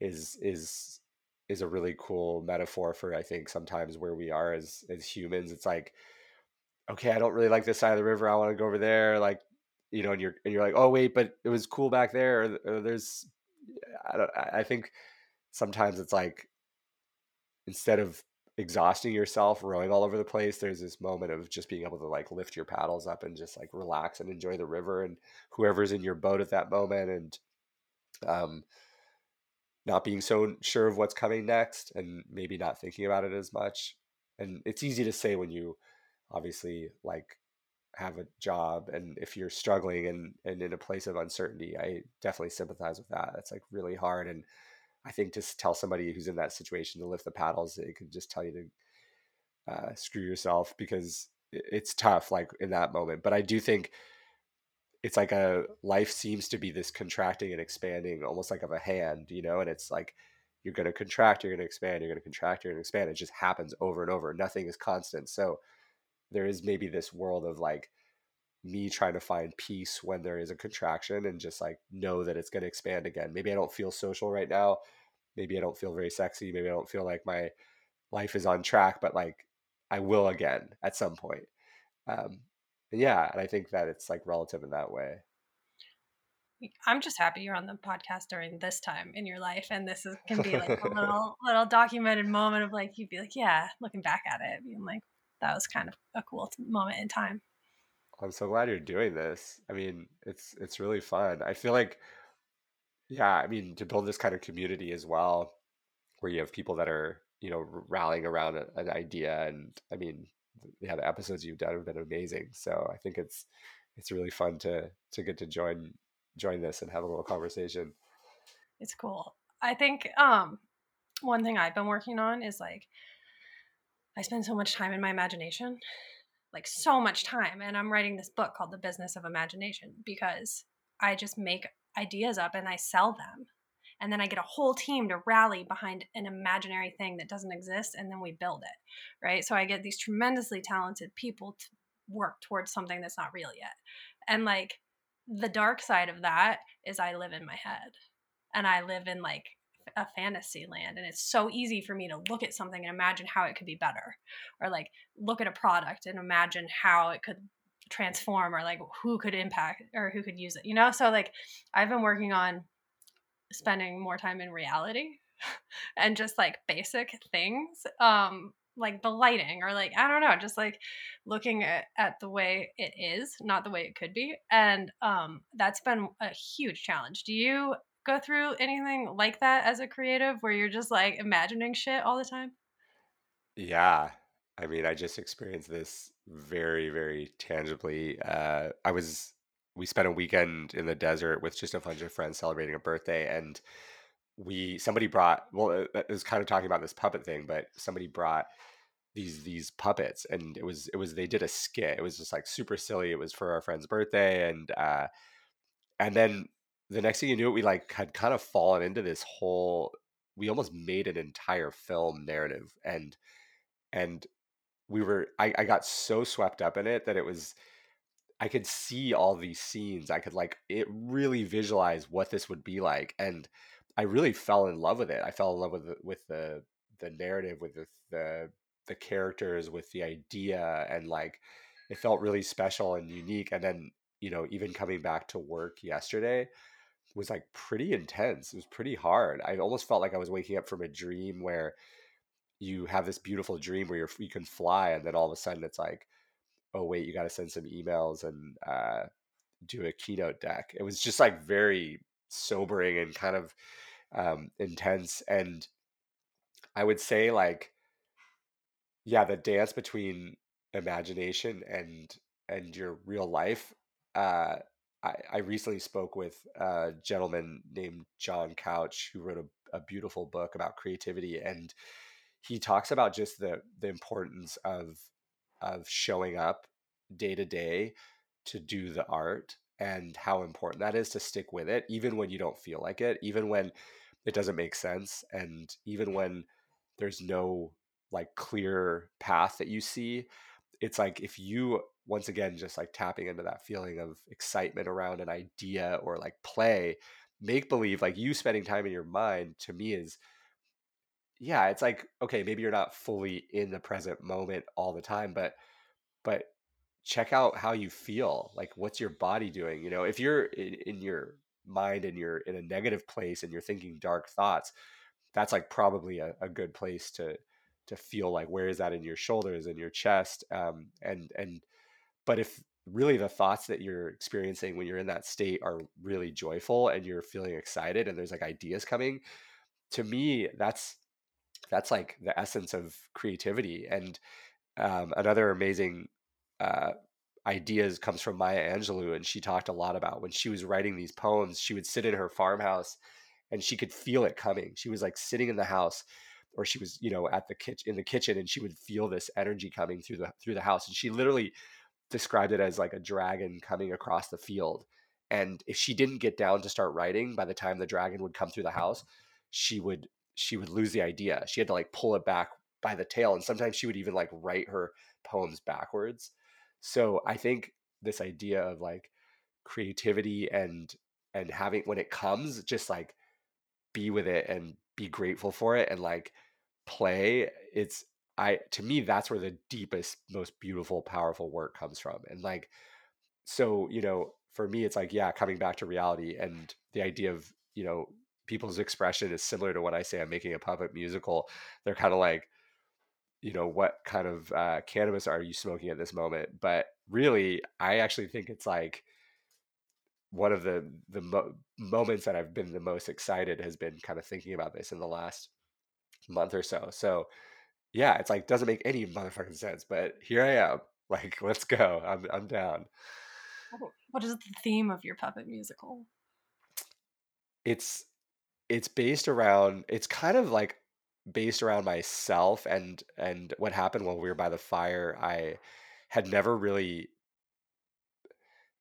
Speaker 1: is is is a really cool metaphor for I think sometimes where we are as as humans. It's like, okay, I don't really like this side of the river. I want to go over there. Like, you know, and you're and you're like, oh wait, but it was cool back there. Or, or there's, I don't. I think sometimes it's like instead of exhausting yourself rowing all over the place there's this moment of just being able to like lift your paddles up and just like relax and enjoy the river and whoever's in your boat at that moment and um not being so sure of what's coming next and maybe not thinking about it as much. And it's easy to say when you obviously like have a job and if you're struggling and, and in a place of uncertainty, I definitely sympathize with that. It's like really hard. And I think to tell somebody who's in that situation to lift the paddles, it could just tell you to uh, screw yourself because it's tough like in that moment. But I do think it's like a life seems to be this contracting and expanding almost like of a hand you know and it's like you're going to contract you're going to expand you're going to contract you're going to expand it just happens over and over nothing is constant so there is maybe this world of like me trying to find peace when there is a contraction and just like know that it's going to expand again. Maybe i don't feel social right now. Maybe i don't feel very sexy. Maybe i don't feel like my life is on track but like i will again at some point. Um, yeah, and I think that it's like relative in that way.
Speaker 2: I'm just happy you're on the podcast during this time in your life, and this is can be like a little little documented moment of like you'd be like, yeah, looking back at it, being like that was kind of a cool moment in time.
Speaker 1: I'm so glad you're doing this. I mean, it's it's really fun. I feel like, yeah, I mean, to build this kind of community as well, where you have people that are you know rallying around a, an idea, and I mean, yeah, the episodes you've done have been amazing. So I think it's it's really fun to to get to join join this and have a little conversation.
Speaker 2: It's cool. I think um one thing I've been working on is like I spend so much time in my imagination, like so much time, and I'm writing this book called The Business of Imagination because I just make ideas up and I sell them and then I get a whole team to rally behind an imaginary thing that doesn't exist, and then we build it, right? So I get these tremendously talented people to work towards something that's not real yet. And like the dark side of that is I live in my head and I live in like a fantasy land and it's so easy for me to look at something and imagine how it could be better or like look at a product and imagine how it could transform or like who could impact or who could use it you know? So like i've been working on spending more time in reality and just like basic things um like the lighting or like i don't know just like looking at, at the way it is not the way it could be and um that's been a huge challenge. Do you go through anything like that as a creative where you're just like imagining shit all the time?
Speaker 1: Yeah. I mean i just experienced this very very tangibly uh i was we spent a weekend in the desert with just a bunch of friends celebrating a birthday and we somebody brought well it was kind of talking about this puppet thing but somebody brought these these puppets and it was it was they did a skit. It was just like super silly. It was for our friend's birthday and uh and then the next thing you knew we like had kind of fallen into this whole we almost made an entire film narrative and and we were I, I got so swept up in it that it was I could see all these scenes. I could like it really visualize what this would be like, and I really fell in love with it. I fell in love with the, with the the narrative, with the, the the characters, with the idea, and like it felt really special and unique. And then you know, even coming back to work yesterday was like pretty intense. It was pretty hard. I almost felt like I was waking up from a dream where you have this beautiful dream where you're, you can fly, and then all of a sudden it's like oh wait, you got to send some emails and uh, do a keynote deck. It was just like very sobering and kind of um, intense. And I would say like, yeah, the dance between imagination and and your real life. Uh, I, I recently spoke with a gentleman named John Couch who wrote a, a beautiful book about creativity, and he talks about just the the importance of of showing up day to day to do the art and how important that is to stick with it even when you don't feel like it even when it doesn't make sense and even when there's no like clear path that you see. It's like if you once again just like tapping into that feeling of excitement around an idea or like play make believe like you spending time in your mind to me is yeah it's like okay maybe you're not fully in the present moment all the time but but check out how you feel like what's your body doing you know? If you're in, in your mind and you're in a negative place and you're thinking dark thoughts that's like probably a, a good place to to feel like where is that in your shoulders and your chest um, and and but if really the thoughts that you're experiencing when you're in that state are really joyful and you're feeling excited and there's like ideas coming to me that's that's like the essence of creativity and um, another amazing uh, ideas comes from Maya Angelou, and she talked a lot about when she was writing these poems. She would sit in her farmhouse, and she could feel it coming. She was like sitting in the house, or she was you know at the kitchen in the kitchen, and she would feel this energy coming through the through the house. And she literally described it as like a dragon coming across the field. And if she didn't get down to start writing by the time the dragon would come through the house, she would she would lose the idea. She had to like pull it back by the tail, and sometimes she would even like write her poems backwards so I think this idea of like creativity and and having when it comes, just like be with it and be grateful for it and like play. It's I to me that's where the deepest, most beautiful, powerful work comes from. And like so, you know, for me it's like, yeah, coming back to reality and the idea of, you know, people's expression is similar to when I say I'm making a puppet musical. They're kind of like, you know, what kind of uh, cannabis are you smoking at this moment? But really, I actually think it's like one of the the mo- moments that I've been the most excited has been kind of thinking about this in the last month or so. So yeah, it's like doesn't make any motherfucking sense, but here I am. Like, let's go. I'm I'm down.
Speaker 2: Oh, what is the theme of your puppet musical?
Speaker 1: It's it's based around it's kind of like based around myself and and what happened while we were by the fire. I had never really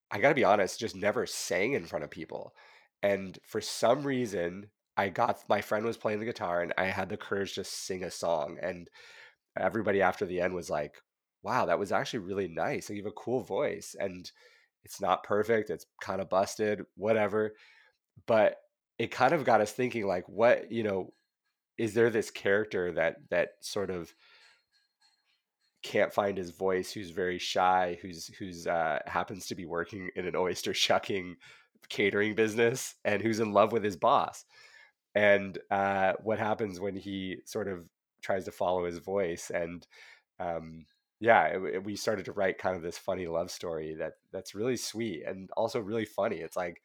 Speaker 1: I got to be honest, just never sang in front of people. And for some reason, I got my friend was playing the guitar and I had the courage to sing a song and everybody after the end was like, "Wow, that was actually really nice. Like, you have a cool voice." And it's not perfect, it's kind of busted, whatever. But it kind of got us thinking like what, you know, is there this character that that sort of can't find his voice, who's very shy, who's who's uh, happens to be working in an oyster shucking catering business, and who's in love with his boss. And uh, what happens when he sort of tries to follow his voice? And um, yeah, it, it, we started to write kind of this funny love story that that's really sweet and also really funny. It's like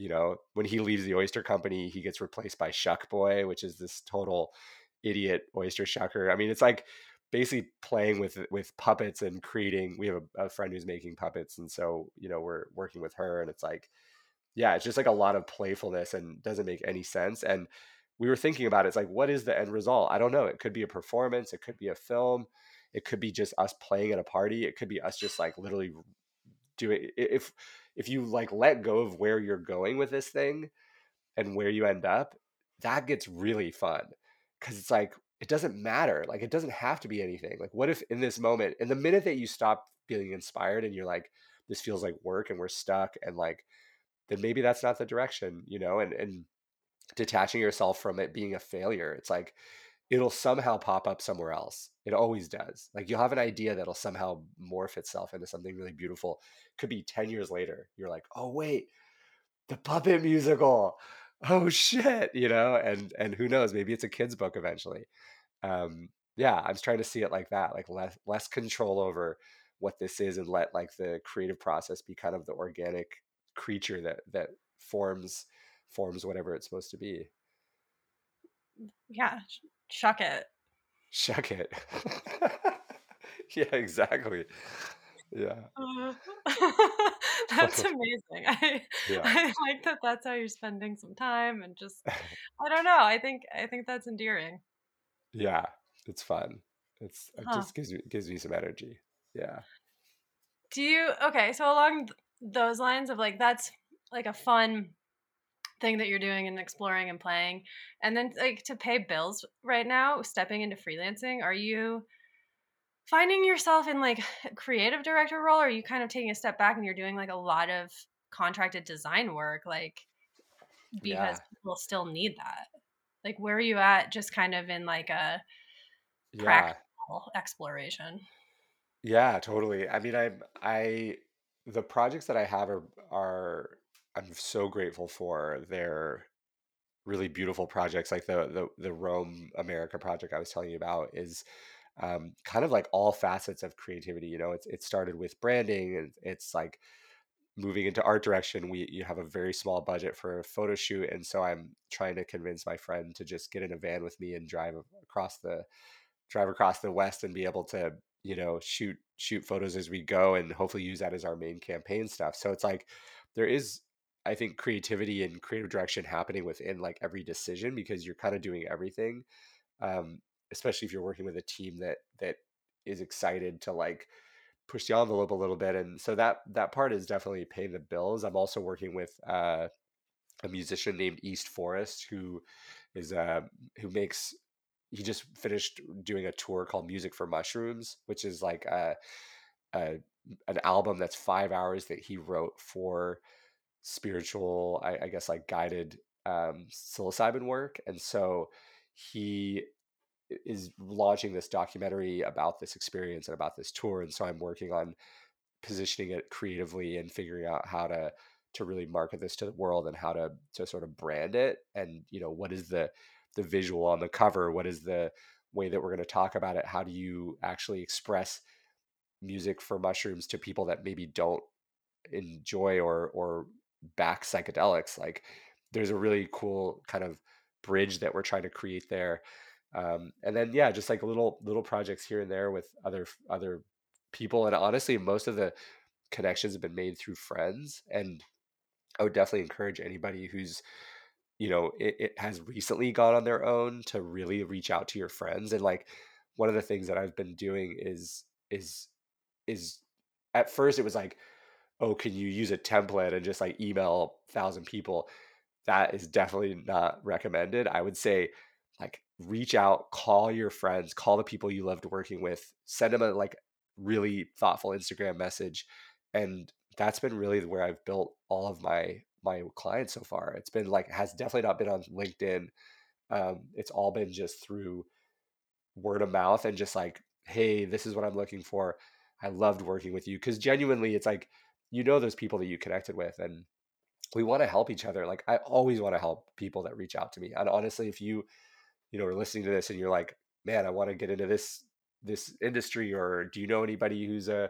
Speaker 1: you know, when he leaves the oyster company, he gets replaced by Shuck Boy, which is this total idiot oyster shucker. I mean, it's like basically playing with with puppets and creating. We have a, a friend who's making puppets, and so you know we're working with her, and it's like, yeah, it's just like a lot of playfulness and doesn't make any sense. And we were thinking about it, it's like, what is the end result? I don't know. It could be a performance, it could be a film, it could be just us playing at a party, it could be us just like literally doing if if you like let go of where you're going with this thing and where you end up, that gets really fun because it's like it doesn't matter. Like it doesn't have to be anything. Like what if in this moment, in the minute that you stop feeling inspired and you're like, this feels like work and we're stuck and like then maybe that's not the direction, you know, and and detaching yourself from it being a failure. It's like it'll somehow pop up somewhere else. It always does. Like you'll have an idea that'll somehow morph itself into something really beautiful. Could be 10 years later. You're like, "Oh wait, the puppet musical. Oh shit," you know? And and who knows, maybe it's a kids book eventually. Um yeah, I'm trying to see it like that, like less less control over what this is and let like the creative process be kind of the organic creature that that forms forms whatever it's supposed to be.
Speaker 2: Yeah shuck it.
Speaker 1: Shuck it. Yeah exactly. Yeah. Uh,
Speaker 2: that's amazing. I, yeah. I like that that's how you're spending some time and just i don't know i think i think that's endearing.
Speaker 1: Yeah it's fun. It's it huh. just gives me gives me some energy. Yeah.
Speaker 2: Do you okay so along those lines of like that's like a fun thing that you're doing and exploring and playing and then like to pay bills right now stepping into freelancing are you finding yourself in like a creative director role or are you kind of taking a step back and you're doing like a lot of contracted design work like because yeah. people still need that like where are you at just kind of in like a yeah. exploration
Speaker 1: yeah totally i mean i i the projects that i have are are i'm so grateful for they're really beautiful projects like the the, the Roam America project i was telling you about is um, kind of like all facets of creativity. You know, it's it started with branding, and it's like moving into art direction. We you have a very small budget for a photo shoot, and so I'm trying to convince my friend to just get in a van with me and drive across the drive across the west and be able to you know shoot shoot photos as we go and hopefully use that as our main campaign stuff. So it's like there is i think creativity and creative direction happening within like every decision because you're kind of doing everything um, especially if you're working with a team that that is excited to like push the envelope a little bit. And so that that part is definitely paying the bills. I'm also working with uh, a musician named east forest who is uh who makes he just finished doing a tour called music for mushrooms which is like a, a an album that's five hours that he wrote for spiritual i, I guess like guided um psilocybin work. And so he is launching this documentary about this experience and about this tour. And so i'm working on positioning it creatively and figuring out how to to really market this to the world and how to to sort of brand it. And you know what is the the visual on the cover what is the way that we're going to talk about it? How do you actually express music for mushrooms to people that maybe don't enjoy or or back psychedelics? Like there's a really cool kind of bridge that we're trying to create there. Um, and then yeah just like little little projects here and there with other other people and honestly most of the connections have been made through friends and i would definitely encourage anybody who's you know it, it has recently gone on their own to really reach out to your friends and like one of the things that i've been doing is is is at first it was like oh can you use a template and just like email a thousand people that is definitely not recommended i would say like reach out, call your friends, call the people you loved working with, send them a like really thoughtful Instagram message. And that's been really where I've built all of my my clients so far. It's been like has definitely not been on LinkedIn. Um, it's all been just through word of mouth and just like, hey, this is what I'm looking for. I loved working with you because genuinely, it's like you know those people that you connected with, and we want to help each other. Like I always want to help people that reach out to me. And honestly, if you you know are listening to this and you're like man i want to get into this this industry or do you know anybody who's a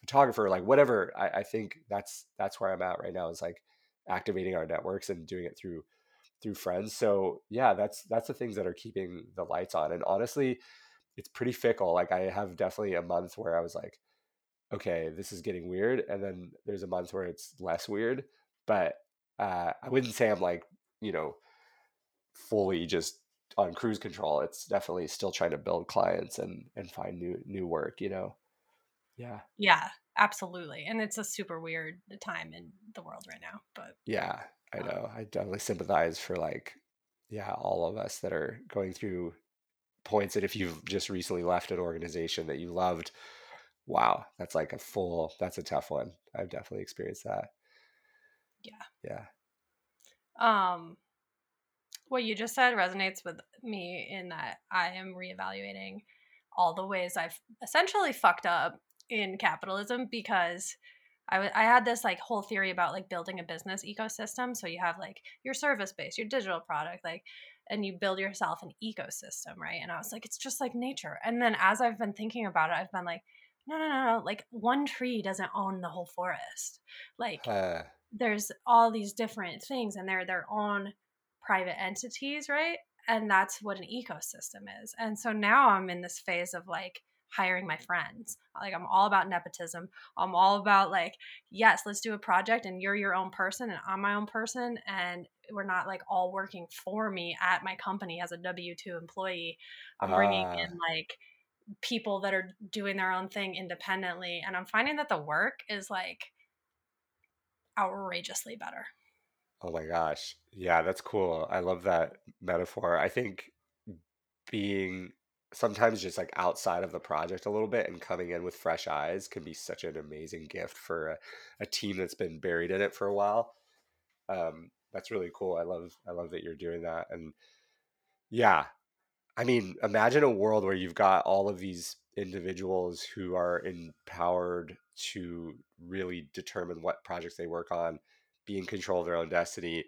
Speaker 1: photographer like whatever I, I think that's that's where i'm at right now is like activating our networks and doing it through through friends so yeah that's that's the things that are keeping the lights on and honestly it's pretty fickle like i have definitely a month where i was like okay this is getting weird and then there's a month where it's less weird but uh, i wouldn't say i'm like you know fully just on cruise control it's definitely still trying to build clients and and find new new work you know? Yeah.
Speaker 2: Yeah absolutely and it's a super weird time in the world right now but
Speaker 1: yeah i um know i definitely sympathize for like yeah all of us that are going through points that if you've just recently left an organization that you loved wow that's like a full that's a tough one i've definitely experienced that.
Speaker 2: Yeah.
Speaker 1: Yeah.
Speaker 2: Um what you just said resonates with me in that I am reevaluating all the ways I've essentially fucked up in capitalism because I, w- I had this like whole theory about like building a business ecosystem. So you have like your service base, your digital product, like, and you build yourself an ecosystem, right? And I was like, it's just like nature. And then as I've been thinking about it, I've been like, no, no, no, no. Like one tree doesn't own the whole forest. Like
Speaker 1: Uh,
Speaker 2: there's all these different things and they're their own private entities, right? And that's what an ecosystem is. And so now I'm in this phase of like hiring my friends. Like I'm all about nepotism. I'm all about like, yes, let's do a project and you're your own person and I'm my own person and we're not like all working for me at my company as a W2 employee. I'm bringing
Speaker 1: ah,
Speaker 2: in like people that are doing their own thing independently and I'm finding that the work is like outrageously better.
Speaker 1: oh my gosh. Yeah, that's cool. I love that metaphor. I think being sometimes just like outside of the project a little bit and coming in with fresh eyes can be such an amazing gift for a, a team that's been buried in it for a while. Um, that's really cool. I love I love that you're doing that. And yeah, I mean, imagine a world where you've got all of these individuals who are empowered to really determine what projects they work on, be in control of their own destiny,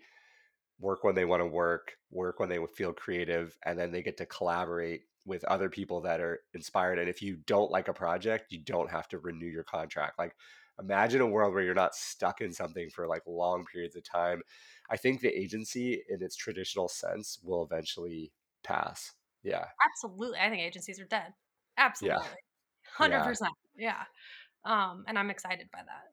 Speaker 1: work when they want to work, work when they feel creative, and then they get to collaborate with other people that are inspired. And if you don't like a project, you don't have to renew your contract. Like imagine a world where you're not stuck in something for like long periods of time. I think the agency in its traditional sense will eventually pass. Yeah.
Speaker 2: Absolutely. I think agencies are dead. Absolutely.
Speaker 1: Yeah.
Speaker 2: 100%. Yeah. Um, and I'm excited by that.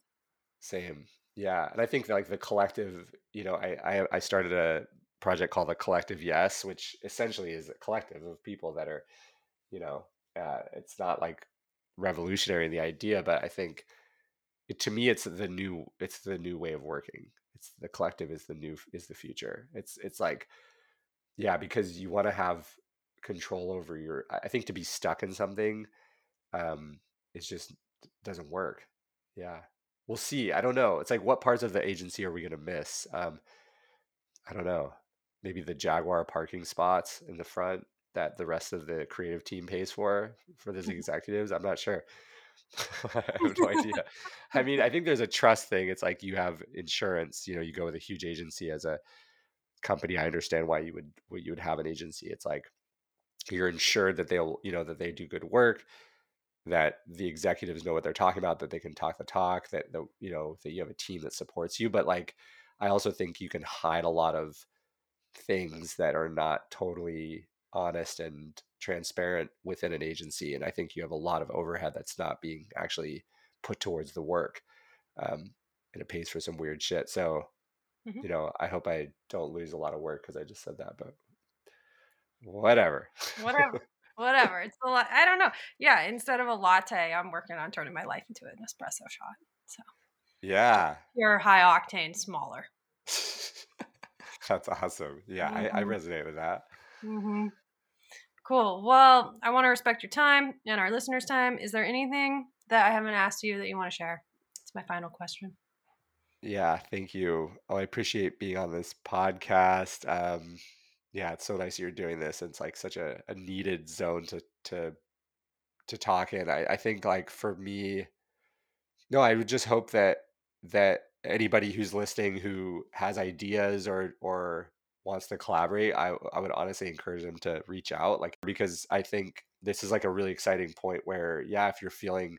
Speaker 1: Same. Yeah. And I think like the collective, you know, I, I I started a project called the Collective Yes, which essentially is a collective of people that are, you know, uh, it's not like revolutionary in the idea, but I think it, to me it's the new it's the new way of working. It's the collective is the new is the future. It's it's like yeah, because you want to have control over your I think to be stuck in something um it just doesn't work. Yeah. We'll see. I don't know. It's like what parts of the agency are we going to miss? Um I don't know. Maybe the Jaguar parking spots in the front that the rest of the creative team pays for for those mm-hmm. executives. I'm not sure. I have no idea. I mean, I think there's a trust thing. It's like you have insurance. You know, you go with a huge agency as a company. I understand why you would what you would have an agency. It's like you're insured that they'll you know that they do good work, that the executives know what they're talking about, that they can talk the talk, that the you know that you have a team that supports you. But like, I also think you can hide a lot of things that are not totally honest and transparent within an agency. And I think you have a lot of overhead that's not being actually put towards the work. Um, and it pays for some weird shit. So,
Speaker 2: Mhm.
Speaker 1: you know, I hope I don't lose a lot of work because I just said that, but whatever.
Speaker 2: Whatever. Whatever. It's a lot. I don't know. Yeah. Instead of a latte, I'm working on turning my life into an espresso shot. So
Speaker 1: yeah.
Speaker 2: pure high octane, smaller.
Speaker 1: That's awesome. Yeah, I, I
Speaker 2: Mhm.
Speaker 1: resonate with that.
Speaker 2: hmm Cool. Well, I want to respect your time and our listeners' time. Is there anything that I haven't asked you that you want to share? It's my final question.
Speaker 1: Yeah, thank you. Oh, I appreciate being on this podcast. Um, yeah, it's so nice you're doing this. It's like such a, a needed zone to to to talk in. I, I think like for me, no, I would just hope that that anybody who's listening who has ideas or or wants to collaborate, I I would honestly encourage them to reach out. Like because I think this is like a really exciting point where yeah, if you're feeling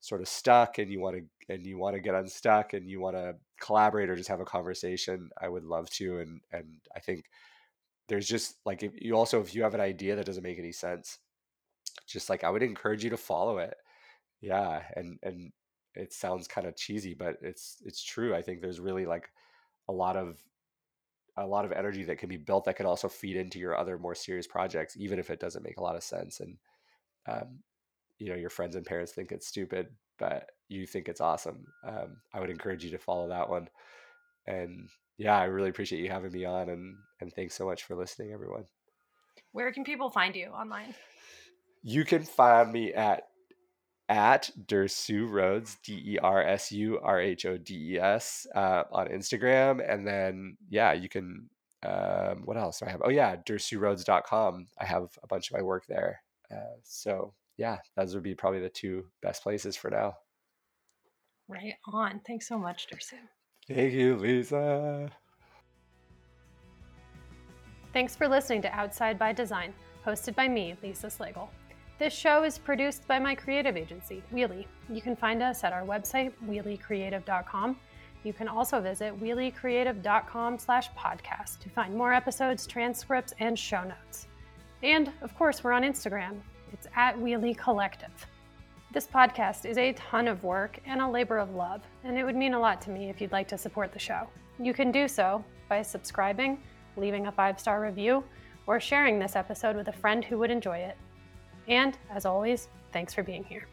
Speaker 1: sort of stuck and you want to and you want to get unstuck and you want to collaborate or just have a conversation, I would love to. And and I think there's just like if you also if you have an idea that doesn't make any sense, just like I would encourage you to follow it yeah, and and it sounds kind of cheesy, but it's it's true. I think there's really like a lot of a lot of energy that can be built that can also feed into your other more serious projects, even if it doesn't make a lot of sense. And um, you know, your friends and parents think it's stupid, but you think it's awesome. Um, I would encourage you to follow that one. And yeah, I really appreciate you having me on, and and thanks so much for listening, everyone.
Speaker 2: Where can people find you online?
Speaker 1: You can find me at at Dersu Rhodes, D E R S U R H O D E S, uh, on Instagram. And then, yeah, you can, um, what else do I have? Oh, yeah, dersurhodes.com. I have a bunch of my work there. Uh, so, yeah, those would be probably the two best places for now.
Speaker 2: Right on. Thanks so much, Dersu.
Speaker 1: Thank you, Lisa.
Speaker 2: Thanks for listening to Outside by Design, hosted by me, Lisa Slagle. This show is produced by my creative agency, Wheelie. You can find us at our website, wheeliecreative.com. You can also visit wheeliecreative.com slash podcast to find more episodes, transcripts, and show notes. And, of course, we're on Instagram. It's at Wheelie Creative. This podcast is a ton of work and a labor of love, and it would mean a lot to me if you'd like to support the show. You can do so by subscribing, leaving a five star review, or sharing this episode with a friend who would enjoy it. And, as always, thanks for being here.